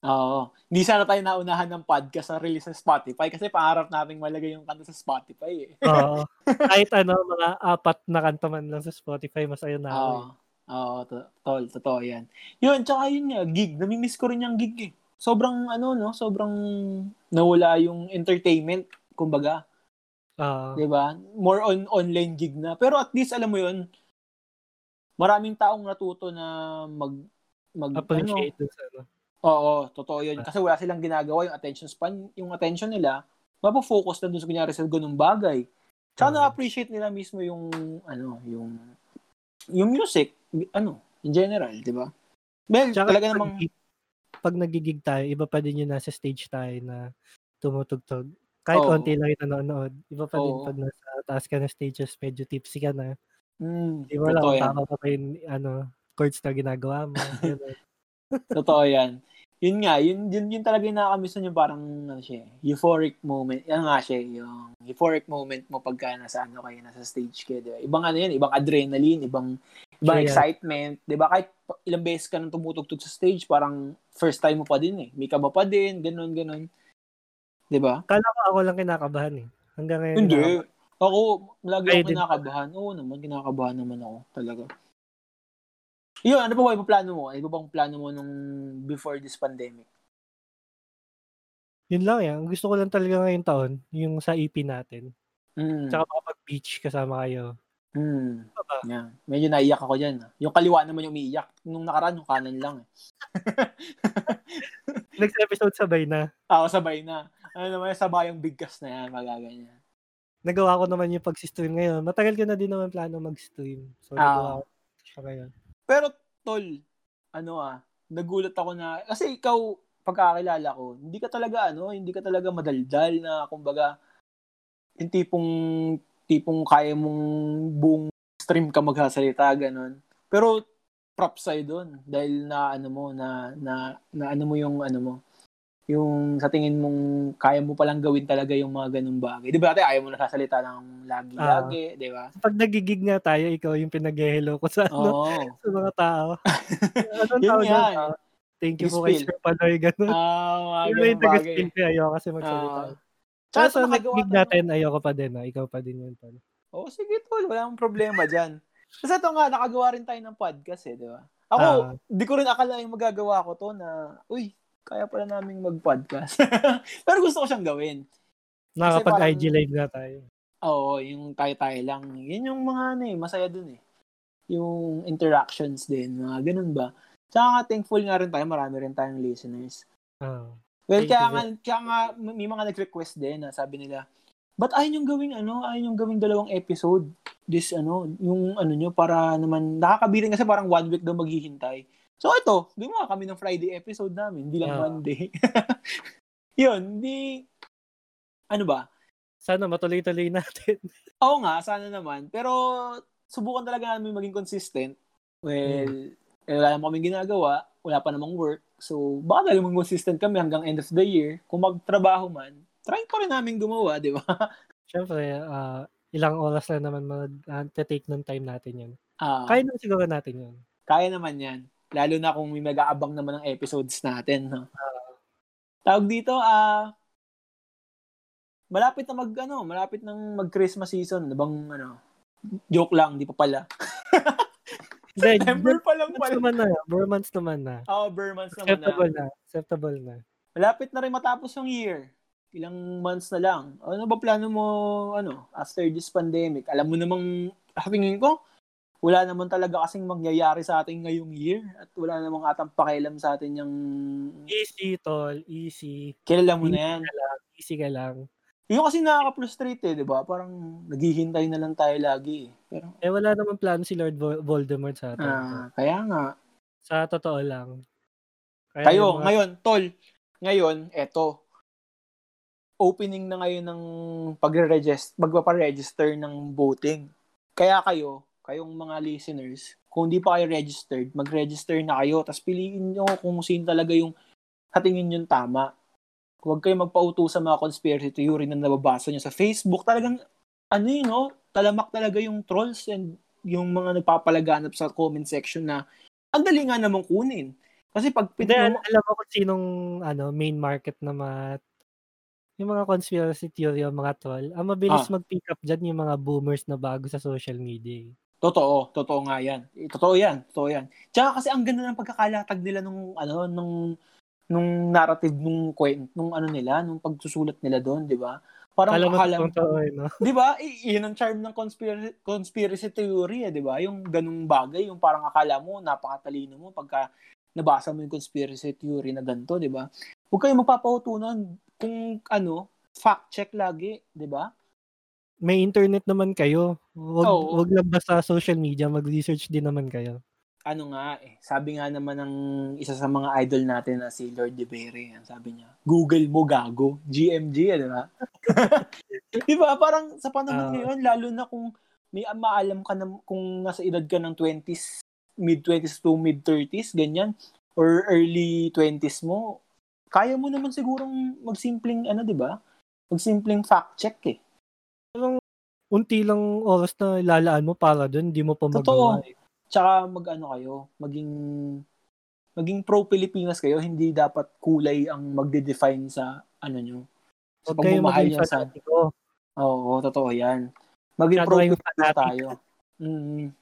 Oo. Hindi sana tayo naunahan ng podcast na release sa Spotify kasi pangarap nating malagay yung kanta sa Spotify eh. Oo. Kahit ano, mga apat na kanta man lang sa Spotify, masaya na ako. Oo. Eh. Oo, to- tol, totoo yan. Yun, tsaka yun nga, gig. Namimiss ko rin yung gig eh. Sobrang, ano, no, sobrang nawala yung entertainment, kumbaga. Uh, 'Di ba? More on online gig na. Pero at least alam mo 'yun, maraming taong natuto na mag mag appreciate ano, sa ano. Oo, totoo 'yun. Kasi wala silang ginagawa yung attention span, yung attention nila, mapo-focus na doon sa kunyari sa ganung bagay. Tsaka uh, na-appreciate nila mismo yung ano, yung yung music, ano, in general, di ba? Well, Tsaka talaga namang... Pag nagigig tayo, iba pa din yung nasa stage tayo na tumutugtog. Kahit oh. konti lang yung nanonood. Iba pa oh. din pag nasa taas ka na stages, medyo tipsy ka na. Mm, di ba lang, tama pa pa yung ano, chords na ginagawa mo. totoo yan yun nga, yun, yun, yun talaga yung nakakamiss yung parang, ano siya, euphoric moment. Yan nga siya, yung euphoric moment mo pagka nasa, ano kayo, nasa stage kayo, di ba? Ibang ano yan, ibang adrenaline, ibang, ibang yeah. excitement, di ba? Kahit ilang beses ka nang tumutugtog sa stage, parang first time mo pa din eh. May kaba pa din, ganun, ganun. Di ba? Kala ko ako lang kinakabahan eh. Hanggang ngayon. Hindi. Ako, lagi ako kinakabahan. Oo naman, kinakabahan naman ako, talaga. Yun, ano pa ba yung plano mo? Ano ba bang plano mo nung before this pandemic? Yun lang yan. Gusto ko lang talaga ngayong taon, yung sa EP natin. Mm. Tsaka makapag-beach kasama kayo. Mm. Ano ba? Yeah. Medyo naiyak ako dyan. Ah. Yung kaliwa naman yung umiiyak. Nung nakaraan, yung kanan lang. Eh. Next episode, sabay na. Oo, sabay na. Ano naman, sabayang bigkas na yan, magaganyan. Nagawa ko naman yung pag-stream ngayon. Matagal ko na din naman plano mag-stream. So, ah. nagawa ko siya ngayon. Pero, tol, ano ah, nagulat ako na, kasi ikaw, pagkakilala ko, hindi ka talaga, ano, hindi ka talaga madaldal na, kumbaga, yung tipong, tipong kaya mong buong stream ka magsasalita, ganun. Pero, props sa'yo doon dahil na ano mo na na, na ano mo yung ano mo yung sa tingin mong kaya mo palang gawin talaga yung mga ganung bagay. 'Di ba? Ate, ayaw mo nasasalita ng lagi-lagi, uh, 'di ba? Pag nagigig nga tayo, ikaw yung pinag-hello ko sa ano, oh. sa mga tao. Anong tao yan? Uh, thank you po kay Sir Panoy, ganun. Ah, uh, mga ganun bagay. Yung ko, ayaw kasi magsalita. Uh, Tsaka sa nagigig natin, ayoko pa din, ha? ikaw pa din yun, tol. Oo, oh, sige, tol. Wala akong problema dyan. Kasi ito nga, nakagawa rin tayo ng podcast, eh, di ba? Ako, uh, di ko rin akala yung magagawa ko to na, uy, kaya pala naming mag-podcast. Pero gusto ko siyang gawin. Nakapag-IG live na tayo. Oo, yung tayo-tayo lang. Yun yung mga ano eh, masaya dun eh. Yung interactions din, mga ganun ba. Tsaka thankful nga rin tayo, marami rin tayong listeners. Oh. Well, kaya nga, kaya nga, may mga nag-request din na sabi nila, ba't ayaw yung gawing ano, ayaw yung gawing dalawang episode? This ano, yung ano nyo, para naman, nakakabiling kasi parang one week daw maghihintay. So ito, gumawa kami ng Friday episode namin, hindi lang yeah. Monday. Yun, di ano ba? Sana matuloy-tuloy natin. Oo nga, sana naman. Pero subukan talaga namin maging consistent. Well, hmm. eh, wala naman kaming ginagawa, wala pa namang work. So, baka talaga maging consistent kami hanggang end of the year. Kung magtrabaho man, try pa rin namin gumawa, di ba? Siyempre, uh, ilang oras lang naman mag-take ng time natin yun. Uh, kaya naman siguro natin yun. Kaya naman yan. Lalo na kung may mag-aabang naman ng episodes natin. No? Uh, Tawag dito, ah, uh, malapit na mag, ano, malapit nang mag-Christmas season. Bang, ano, joke lang, di pa pala. September pa lang pala. Naman na, Burmans naman na. Oo, oh, Burmans naman Acceptable na. na. Acceptable na. Malapit na rin matapos yung year. Ilang months na lang. Ano ba plano mo, ano, after this pandemic? Alam mo namang, tingin ko, wala naman talaga kasing mangyayari sa atin ngayong year at wala namang atang pakialam sa atin yung Easy, tol. Easy. kilala mo Easy na yan. ka lang. Easy ka lang. Yung kasi nakaka-frustrate eh, di ba? Parang naghihintay na lang tayo lagi eh. Pero, Eh, wala naman plano si Lord Vol- Voldemort sa atin. ah, kaya nga. Sa totoo lang. Kaya Kayo, yung mga- ngayon, tol, ngayon, eto, opening na ngayon ng pagre-register, magpapa-register ng voting. Kaya kayo, kayong mga listeners, kung hindi pa kayo registered, mag-register na kayo, tapos piliin nyo kung sino talaga yung hatingin yung tama. Huwag kayo magpauto sa mga conspiracy theory na nababasa nyo sa Facebook. Talagang, ano yun, no? Talamak talaga yung trolls and yung mga nagpapalaganap sa comment section na ang dali nga namang kunin. Kasi pag Hindi, pinag al- alam mo kung sinong ano, main market na mga yung mga conspiracy theory o mga troll, ang mabilis Ah. mag-pick up dyan yung mga boomers na bago sa social media. eh. Totoo, totoo nga 'yan. Totoo 'yan, totoo 'yan. Tsaka kasi ang ganda ng pagkakalatag nila nung ano nung nung narrative nung kwent nung ano nila, nung pagsusulat nila doon, 'di ba? Parang Alam mo, totoo eh, no? 'di ba? I- Iyon ang charm ng conspiracy conspiracy theory, eh, 'di ba? Yung ganung bagay, yung parang akala mo napakatalino mo pagka nabasa mo yung conspiracy theory na ganito, 'di ba? Huwag kayong magpapautunan kung ano, fact check lagi, 'di ba? May internet naman kayo. Wag, Oo. wag lang basta social media, mag-research din naman kayo. Ano nga eh, sabi nga naman ng isa sa mga idol natin na si Lord De Bere, sabi niya, Google mo gago, GMG, eh, di ba? di ba? Parang sa panahon Ah. ngayon, lalo na kung may maalam ka na, kung nasa edad ka ng 20s, mid-20s to mid-30s, ganyan, or early 20s mo, kaya mo naman sigurong magsimpleng, ano, di ba? Magsimpleng fact check eh. Unti lang oras na lalaan mo para doon, hindi mo pa Totoo. magawa. eh. Tsaka mag-ano kayo, maging maging pro-Pilipinas kayo, hindi dapat kulay ang magde-define sa ano nyo. Sa kayo pagmamahal nyo sa... fanatiko. Oo, totoo yan. Maging pro-Pilipinas fanatic. tayo. Mm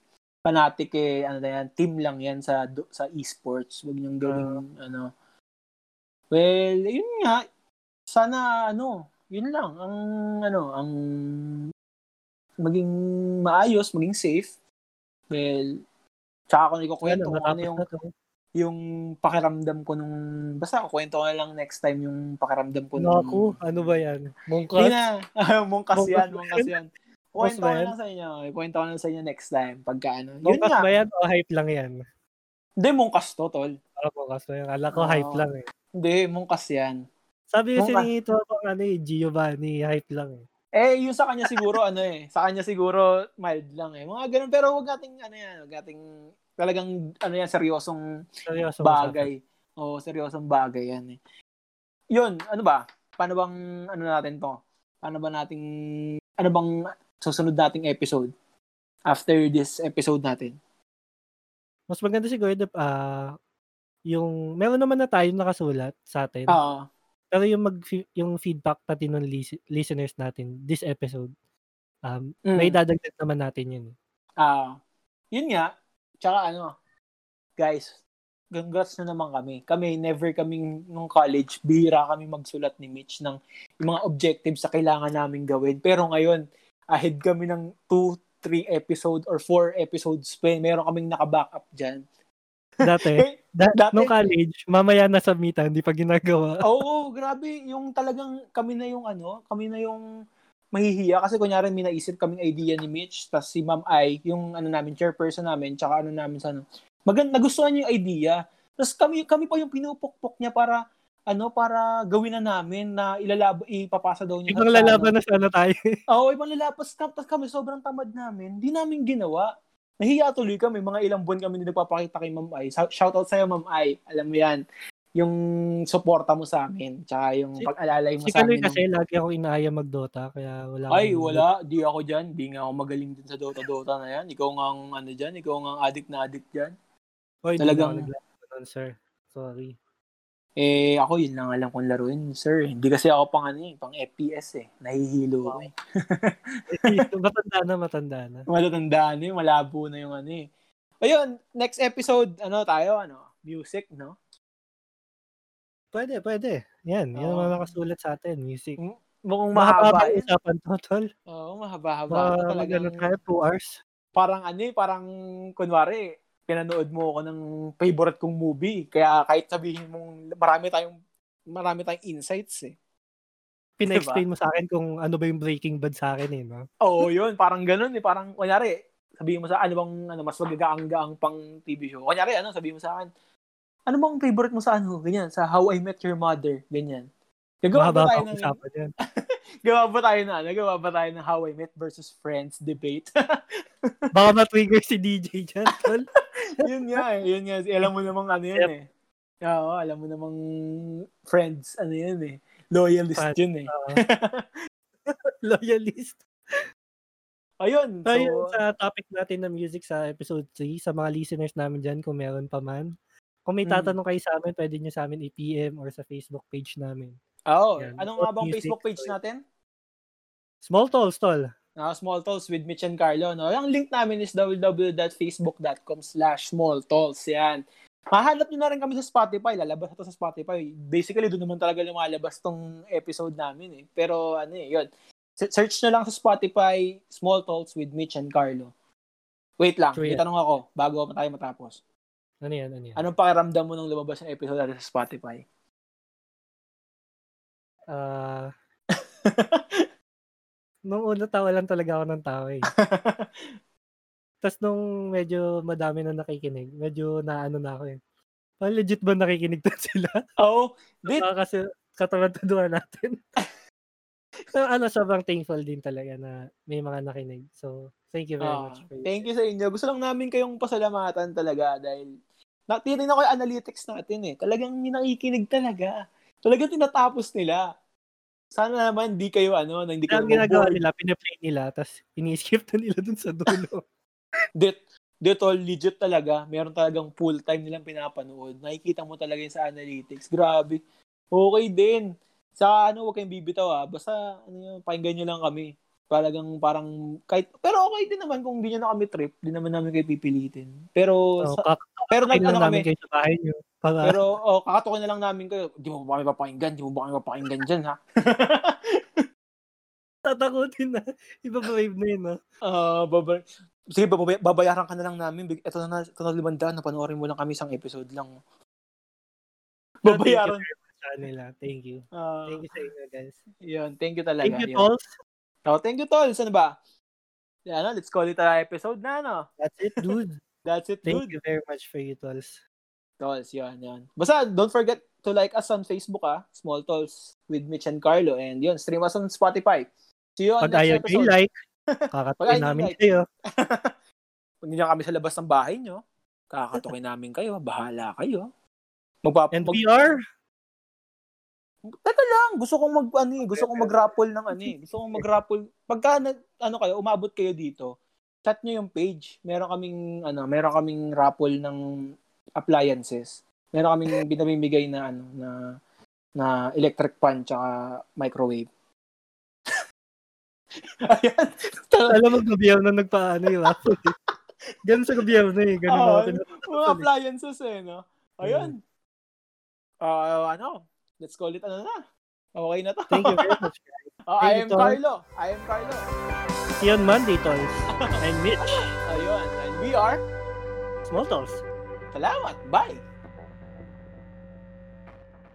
Fanatic eh, ano na yan, team lang yan sa sa esports. Huwag niyong gawing, Ah. ano. Well, yun nga. Sana, ano, yun lang. Ang, ano, ang maging maayos, maging safe. Well, tsaka kung ikukwento Ano, kung ano matapos yung yung pakiramdam ko nung basta kwento ko na lang next time yung pakiramdam ko nung Naku, ano ba yan? Hindi Mungkas? na. mungkas Mungkas yan, mungkas yan. Mungkas Kwento ba ko lang sa inyo. Kwento ko na lang sa inyo next time. Pagka ano. Yun Mungkas nga. ba yan o hype lang yan? Hindi, mungkas to, tol. Ah, mungkas ba yan? Kala ko Oo. hype lang eh. Hindi, mungkas yan. Sabi kasi ni ito pang ano eh, Giovanni, hype lang eh. Eh, yung sa kanya siguro, ano eh. Sa kanya siguro, mild lang eh. Mga ganun. Pero huwag nating, ano yan, huwag nating, talagang, ano yan, seryosong Seryoso. bagay. Oo, seryosong bagay yan eh. Yun, ano ba? Paano bang, ano natin to? Paano ba nating, ano bang susunod nating episode? After this episode natin. Mas maganda siguro ah yung meron naman na tayo nakasulat sa atin. Ah, Pero yung mag yung feedback natin ng lis- listeners natin this episode um Mm. may dadagdag naman natin yun. ah, yun nga. Tsaka ano, guys, congrats na naman kami. Kami, never kaming nung college, bihira kami magsulat ni Mitch ng yung mga objectives sa kailangan namin gawin. Pero ngayon, ahead kami ng 2, 3 episode or 4 episodes pa. Meron kaming naka-back up dyan. Dati, Eh, da- dati- nung college, mamaya na submitan, hindi pa ginagawa. Oo, grabe. Yung talagang kami na yung ano, kami na yung mahihiya. Kasi kunyari may naisip kaming idea ni Mitch, tapos si Ma'am Ai, yung ano namin, chairperson namin, tsaka ano namin sa ano. Maganda, nagustuhan niya yung idea. Tapos kami, kami pa yung pinupukpok niya para ano para gawin na namin na ilalab ipapasa daw niya Ibang sa lalaban na sana tayo. Oo, ibang lalapas tapos kami sobrang tamad namin. Hindi namin ginawa. Nahiya tuloy kami, mga ilang buwan kami hindi nagpapakita kay Ma'am Ai. Shoutout sa'yo, Ma'am Ai. Alam mo yan. Yung suporta mo sa amin. Tsaka yung Si- pag-alalay mo Si sa amin. kasi lagi ako inaaya mag-Dota, kaya wala Ay, wala. Di ako dyan. Di nga ako magaling din sa Dota-Dota na yan. Ikaw nga ang ano dyan. Ikaw nga ang addict na addict dyan. Oy, talagang-. Naglaro nun, sir. Sorry. Eh, ako yun lang alam kong laruin, sir. Hindi kasi ako pang ano eh, pang FPS eh. Nahihilo ako eh. matanda na, matanda na. Malatandaan eh, malabo na yung ano eh. Ayun, next episode, ano tayo, ano, music, no? Pwede, pwede. Yan, yan Oo. ang nakasulat sa atin, music. Mukhang Mahaba mahaba yung usapan to, tol. Oo, mahaba-haba. Baka Ito talagang, magano tayo, two hours. parang ano eh, parang kunwari, pinanood mo ako ng favorite kong movie. Kaya kahit sabihin mong marami tayong marami tayong insights eh. Pina-explain mo sa akin kung ano ba yung Breaking Bad sa akin eh, no? Oo, yun. Parang ganun eh. Parang, kunyari, sabihin mo sa ano bang ano, mas magagaang-gaang pang TV show. Kunyari, ano, sabihin mo sa akin, ano bang favorite mo sa ano? Ganyan, sa How I Met Your Mother. Ganyan. Gagawa ba tayo ng... yan. gawa ba tayo na? Nagawa ba tayo ng How I Met versus Friends debate? Baka ma-trigger si DJ dyan, tol. yun nga eh. Yun nga. Alam mo namang ano yun yep. eh. Oo, alam mo namang Friends, ano yun eh. Loyalist Fan, yun eh. Uh, loyalist. Ayun. So, Ayun sa topic natin ng music sa episode 3, sa mga listeners namin dyan, kung meron pa man. Kung may hmm. tatanong mm. kayo sa amin, pwede nyo sa amin i-PM or sa Facebook page namin. Oh, Anong nga bang Facebook page natin? Small Tolls, Tol. Uh, small Tolls with Mitch and Carlo. No? Ang link namin is www.facebook.com slash small tolls. Yan. Mahanap nyo na rin kami sa Spotify. Lalabas ito sa Spotify. Basically, doon naman talaga lumalabas tong episode namin. Eh. Pero ano eh, yun. Search nyo lang sa Spotify, Small Talks with Mitch and Carlo. Wait lang, may tanong ako bago pa tayo matapos. Ano yan, ano yan? Anong pakiramdam mo nung lumabas ng episode natin sa Spotify? Ah... Uh, nung una tawa lang talaga ako ng tawa eh. Tapos nung medyo madami na nakikinig, medyo naano na ako eh. Oh, legit ba nakikinig to sila? Oo. Oh, dit. kasi katawa natin. so, ano, sobrang thankful din talaga na may mga nakinig. So, thank you very uh, much. For thank you sa inyo. Gusto lang namin kayong pasalamatan talaga dahil natirin ako yung analytics natin eh. Talagang nakikinig talaga. Talagang tinatapos nila. Sana naman di kayo ano, hindi kayo Ang ginagawa nila, pina-play nila, tapos ini-skip na nila dun sa dulo. Det, Detol, legit talaga. Meron talagang full time nilang pinapanood. Nakikita mo talaga yung sa analytics. Grabe. Okay din. Sa ano, huwag kayong bibitaw ah. Basta, ano yun, pakinggan nyo lang kami. Talagang parang, kahit, pero okay din naman kung hindi nyo na kami trip. Hindi naman namin kayo pipilitin. Pero, oh, sa, pero nag, ano kami. Kayo sa bahay nyo. Para... Pero, oh, kakatukin na lang namin kayo. Di mo ba kami papakinggan? Di mo ba kami papakinggan dyan, ha? Tatakutin na. Iba-brave na yun, ha? Ah, uh, baba sige, babayaran ka na lang namin. Ito na, ito na limanda, napanoorin mo lang kami isang episode lang. Babayaran. Sa nila. Thank you. Uh, thank you sa inyo, guys. Yun, thank you talaga. Thank you, Tolls. Oh, thank you, Tolls. Ano ba? Yan, let's call it a episode na, no? That's it, dude. That's it, thank dude. Thank you very much for you, Tolls. Tolls, yan, yan. Basta, don't forget to like us on Facebook, ah. Small Tolls with Mitch and Carlo. And yun, stream us on Spotify. See you on Pag next episode. like, Kakatukin namin like. kayo. Pag hindi kami sa labas ng bahay nyo, kakatukin namin kayo. Bahala kayo. Magpap- And mag- VR? Teka lang, gusto kong mag ano, eh, gusto kong mag-raffle ng ano, eh. gusto kong mag-raffle. Pagka ano kayo, umabot kayo dito, chat niyo yung page. Meron kaming ano, meron kaming raffle ng appliances. Meron kaming binamimigay na ano na na electric fan tsaka microwave. Ayan. Alam mo, gobyerno nagpaano yung raffle. Ganun sa gobyerno eh. Ganun oh, natin. Mga appliances eh, no? Ayun. Uh, ano? Let's call it ano na. Okay na to. Thank you very much, guys. Oh, I am Carlo. I am Carlo. See you on Monday, Toys. I'm Mitch. Ayun. And we are Small Toys. Salamat. Bye.